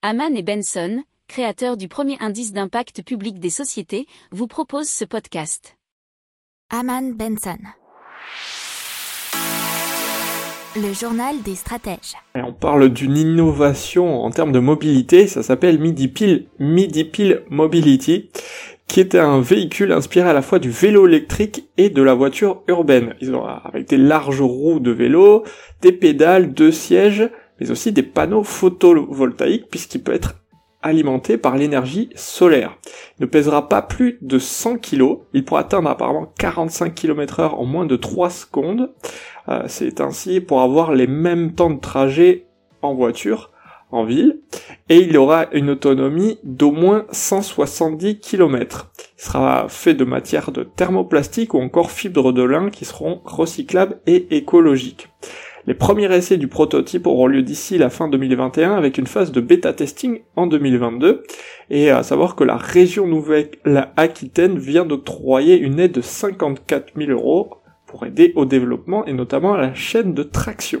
Haman et Benson, créateurs du premier indice d'impact public des sociétés, vous proposent ce podcast. Haman Benson. Le journal des stratèges. Et on parle d'une innovation en termes de mobilité, ça s'appelle MidiPil, MidiPil Mobility, qui est un véhicule inspiré à la fois du vélo électrique et de la voiture urbaine. Ils ont avec des larges roues de vélo, des pédales, deux sièges, mais aussi des panneaux photovoltaïques puisqu'il peut être alimenté par l'énergie solaire. Il ne pèsera pas plus de 100 kg. Il pourra atteindre apparemment 45 km heure en moins de 3 secondes. Euh, c'est ainsi pour avoir les mêmes temps de trajet en voiture en ville et il aura une autonomie d'au moins 170 km. Il sera fait de matière de thermoplastique ou encore fibres de lin qui seront recyclables et écologiques. Les premiers essais du prototype auront lieu d'ici la fin 2021 avec une phase de bêta testing en 2022. Et à savoir que la région Nouvelle-Aquitaine vient d'octroyer une aide de 54 000 euros pour aider au développement et notamment à la chaîne de traction.